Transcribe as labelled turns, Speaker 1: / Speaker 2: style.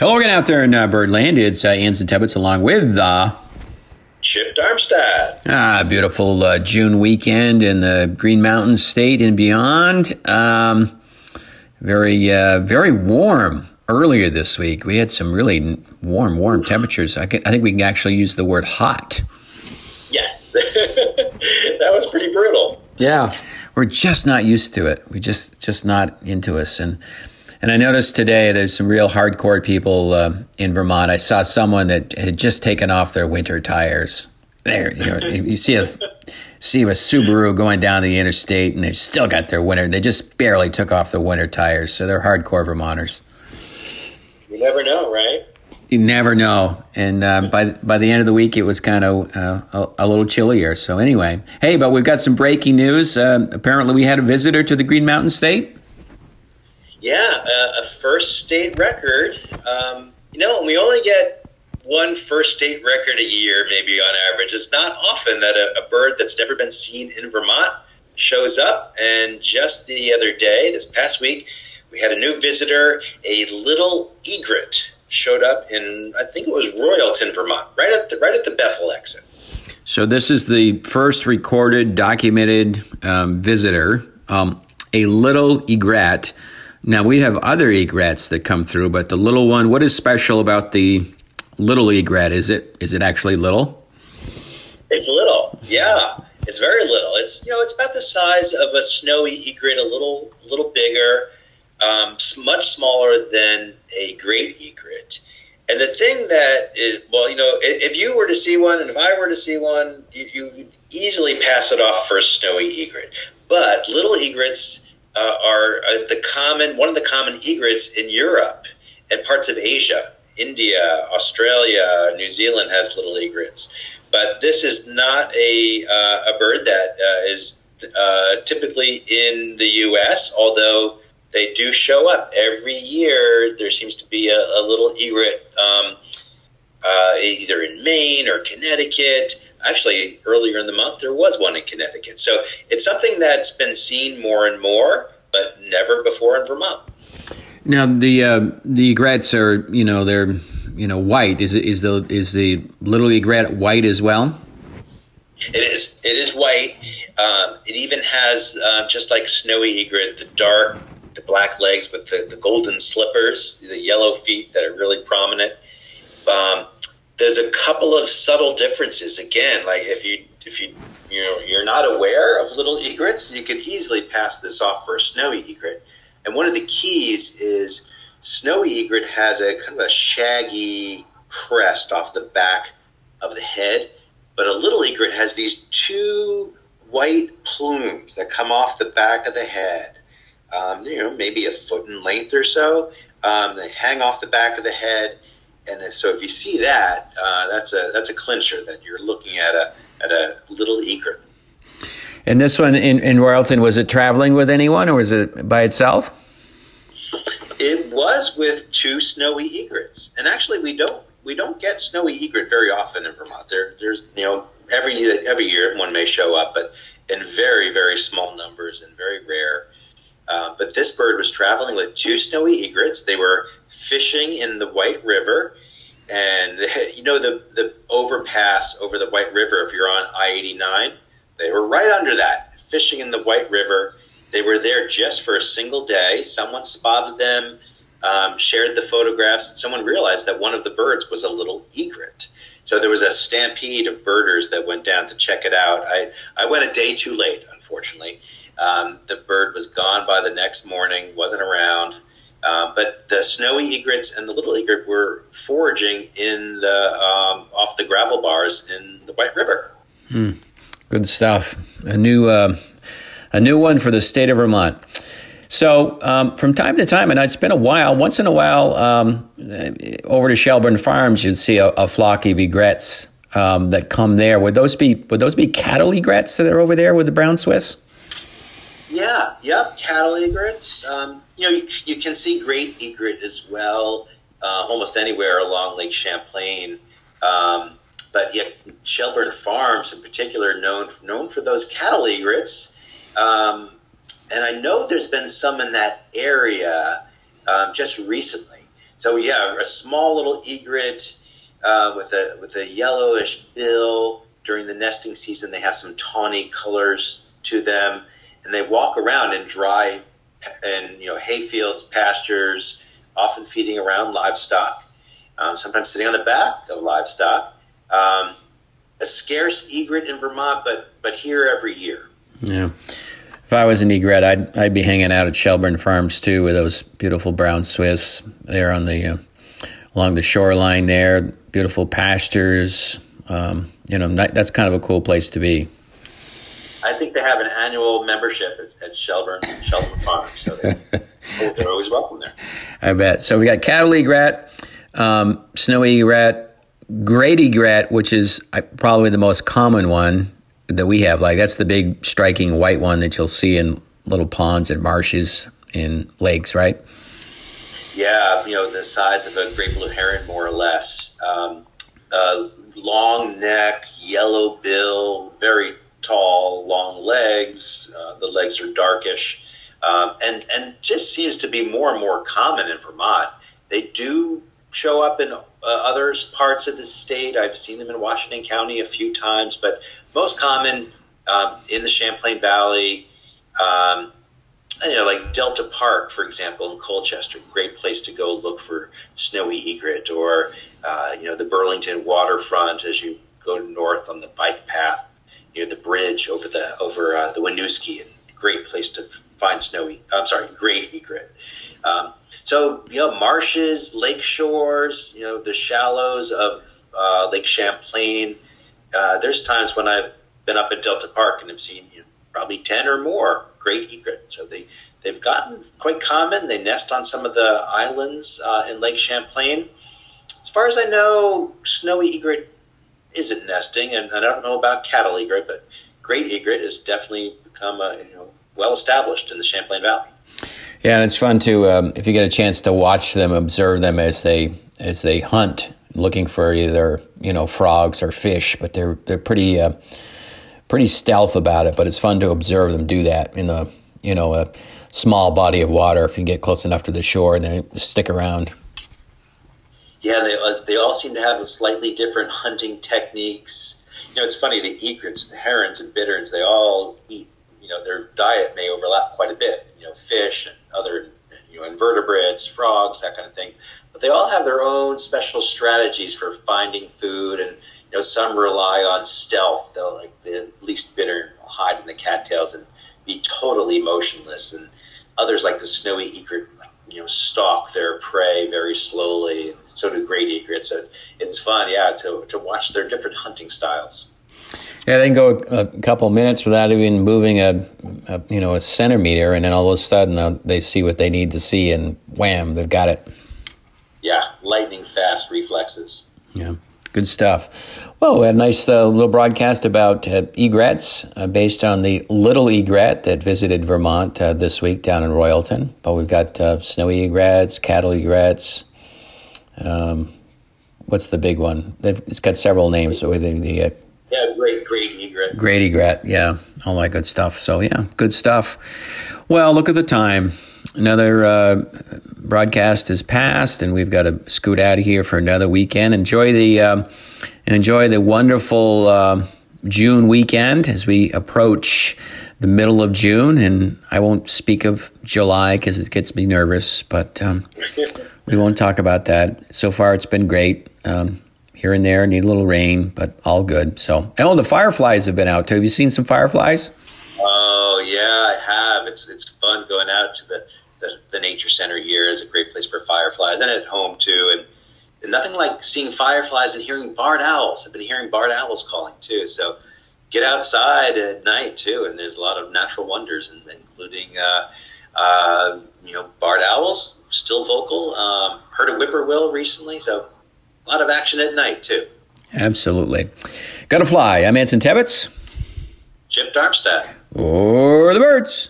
Speaker 1: Hello again out there in uh, Birdland. It's uh, Anson Tebbetts along with uh,
Speaker 2: Chip Darmstadt.
Speaker 1: Ah, beautiful uh, June weekend in the Green Mountain State and beyond. Um, very, uh, very warm earlier this week. We had some really warm, warm temperatures. I, can, I think we can actually use the word hot.
Speaker 2: Yes, that was pretty brutal.
Speaker 1: Yeah, we're just not used to it. We just, just not into us and. And I noticed today there's some real hardcore people uh, in Vermont. I saw someone that had just taken off their winter tires. There, you, know, you see a see a Subaru going down the interstate, and they've still got their winter. They just barely took off the winter tires, so they're hardcore Vermonters.
Speaker 2: You never know, right?
Speaker 1: You never know. And uh, by by the end of the week, it was kind of uh, a, a, little chillier. So anyway, hey, but we've got some breaking news. Uh, apparently, we had a visitor to the Green Mountain State.
Speaker 2: Yeah, uh, a first state record. Um, you know, we only get one first state record a year, maybe on average. It's not often that a, a bird that's never been seen in Vermont shows up. And just the other day, this past week, we had a new visitor, a little egret, showed up in I think it was Royalton, Vermont, right at the right at the Bethel exit.
Speaker 1: So this is the first recorded, documented um, visitor, um, a little egret now we have other egrets that come through, but the little one, what is special about the little egret? Is it is it actually little?
Speaker 2: It's little, yeah. It's very little. It's you know it's about the size of a snowy egret, a little little bigger, um, much smaller than a great egret. And the thing that is, well, you know, if you were to see one, and if I were to see one, you, you easily pass it off for a snowy egret. But little egrets uh, are uh, the common one of the common egrets in Europe and parts of Asia. India, Australia, New Zealand has little egrets, but this is not a uh, a bird that uh, is uh, typically in the U.S. Although they do show up every year. There seems to be a, a little egret um, either in Maine or Connecticut actually earlier in the month there was one in Connecticut. So it's something that's been seen more and more, but never before in Vermont.
Speaker 1: Now the uh, the egrets are you know they're you know white. Is is the is the little egret white as well?
Speaker 2: It is. It is white. Um, it even has uh, just like snowy egret, the dark, the black legs with the, the golden slippers, the yellow feet that are really prominent. Um, there's a couple of subtle differences. Again, like if you if you you know you're not aware of little egrets, you could easily pass this off for a snowy egret. And one of the keys is snowy egret has a kind of a shaggy crest off the back of the head, but a little egret has these two white plumes that come off the back of the head. Um, you know, maybe a foot in length or so. Um, they hang off the back of the head and so if you see that, uh, that's a that's a clincher that you're looking at a at a little egret.
Speaker 1: And this one in, in Royalton, was it traveling with anyone or was it by itself?
Speaker 2: It was with two snowy egrets, and actually we don't we don't get snowy egret very often in Vermont. There there's you know every every year one may show up, but in very very small numbers and very rare. Uh, but this bird was traveling with two snowy egrets. They were fishing in the White River, and you know the the overpass over the White River. If you're on I eighty nine, they were right under that, fishing in the White River. They were there just for a single day. Someone spotted them, um, shared the photographs, and someone realized that one of the birds was a little egret. So there was a stampede of birders that went down to check it out. I I went a day too late, unfortunately. Um, the bird was gone by the next morning, wasn't around. Uh, but the snowy egrets and the little egret were foraging in the um, off the gravel bars in the White River.
Speaker 1: Hmm. Good stuff. A new uh, a new one for the state of Vermont. So um, from time to time, and it's been a while. Once in a while, um, over to Shelburne Farms, you'd see a, a flock of egrets um, that come there. Would those be would those be cattle egrets that are over there with the brown Swiss?
Speaker 2: Yeah, yep, cattle egrets. Um, you know, you, you, can see great egret as well, uh, almost anywhere along Lake Champlain. Um, but yeah, Shelburne Farms in particular known known for those cattle egrets. Um, and I know there's been some in that area um, just recently. so yeah, a small little egret uh, with a with a yellowish bill. During the nesting season, they have some tawny colors to them, and they walk around in dry and you know hay fields, pastures, often feeding around livestock. Um, sometimes sitting on the back of livestock. Um, a scarce egret in Vermont, but but here every year.
Speaker 1: Yeah. If I was an egret, I'd I'd be hanging out at Shelburne Farms too, with those beautiful brown Swiss there on the uh, along the shoreline there. Beautiful pastures. Um, you know, that's kind of a cool place to be.
Speaker 2: I think they have an annual membership at, at Shelburne Shelburne Farms, so they, they're always welcome there. I
Speaker 1: bet. So we got cattle egret, um, snowy egret, great egret, which is uh, probably the most common one that we have. Like that's the big striking white one that you'll see in little ponds and marshes in lakes, right?
Speaker 2: Yeah, you know the size of a great blue heron, more or less. Um, uh, long neck, yellow bill, very tall, long legs. Uh, the legs are darkish, um, and and just seems to be more and more common in Vermont. They do show up in uh, other parts of the state. I've seen them in Washington County a few times, but most common um, in the Champlain Valley. Um, you know, like Delta Park, for example, in Colchester, great place to go look for snowy egret, or uh, you know the Burlington waterfront as you go north on the bike path near the bridge over the over uh, the Winooski, great place to find snowy. I'm sorry, great egret. Um, so you know, marshes, lake shores, you know, the shallows of uh, Lake Champlain. Uh, there's times when I've been up at Delta Park and have seen you know, probably ten or more great egret. So they they've gotten quite common. They nest on some of the islands uh, in Lake Champlain. As far as I know, snowy egret isn't nesting, and, I don't know about cattle egret, but great egret has definitely become a, you know well established in the Champlain Valley.
Speaker 1: Yeah, and it's fun to um, if you get a chance to watch them, observe them as they as they hunt, looking for either you know frogs or fish. But they're they're pretty uh, pretty stealth about it. But it's fun to observe them do that in a you know a small body of water. If you get close enough to the shore, and they stick around.
Speaker 2: Yeah, they uh, they all seem to have slightly different hunting techniques. You know, it's funny the egrets, the herons, and bitterns. They all eat. You know, their diet may overlap quite a bit. You know, fish and other you know invertebrates, frogs, that kind of thing. But they all have their own special strategies for finding food, and you know some rely on stealth. They'll like the least bittern will hide in the cattails and be totally motionless, and others like the snowy egret, you know, stalk their prey very slowly. So do great egrets. So it's, it's fun, yeah, to to watch their different hunting styles.
Speaker 1: Yeah, they can go a, couple minutes without even moving a, a, you know a centimeter, and then all of a sudden uh, they see what they need to see, and wham, they've got it.
Speaker 2: Yeah, lightning fast reflexes.
Speaker 1: Yeah, good stuff. Well, we had a nice uh, little broadcast about uh, egrets uh, based on the little egret that visited Vermont uh, this week down in Royalton. But we've got uh, snowy egrets, cattle egrets. Um, what's the big one? They've, it's got several names. So the,
Speaker 2: the yeah, great, great egret.
Speaker 1: Great egret, yeah, all that good stuff. So yeah, good stuff. Well, look at the time. Another uh, broadcast is passed, and we've got to scoot out of here for another weekend. Enjoy the uh, enjoy the wonderful uh, June weekend as we approach the middle of June. And I won't speak of July because it gets me nervous, but um, we won't talk about that. So far, it's been great. Um, here and there, need a little rain, but all good. So, oh, the fireflies have been out too. Have you seen some fireflies?
Speaker 2: Oh yeah, I have. It's it's fun going out to the the, the nature center here. is a great place for fireflies, and at home too. And, and nothing like seeing fireflies and hearing barred owls. I've been hearing barred owls calling too. So get outside at night too, and there's a lot of natural wonders, including uh, uh, you know barred owls still vocal. Um, heard a whippoorwill recently, so a lot of action at night, too.
Speaker 1: Absolutely. Gotta fly. I'm Anson Tebbetts.
Speaker 2: Chip Darmstadt.
Speaker 1: Or the birds.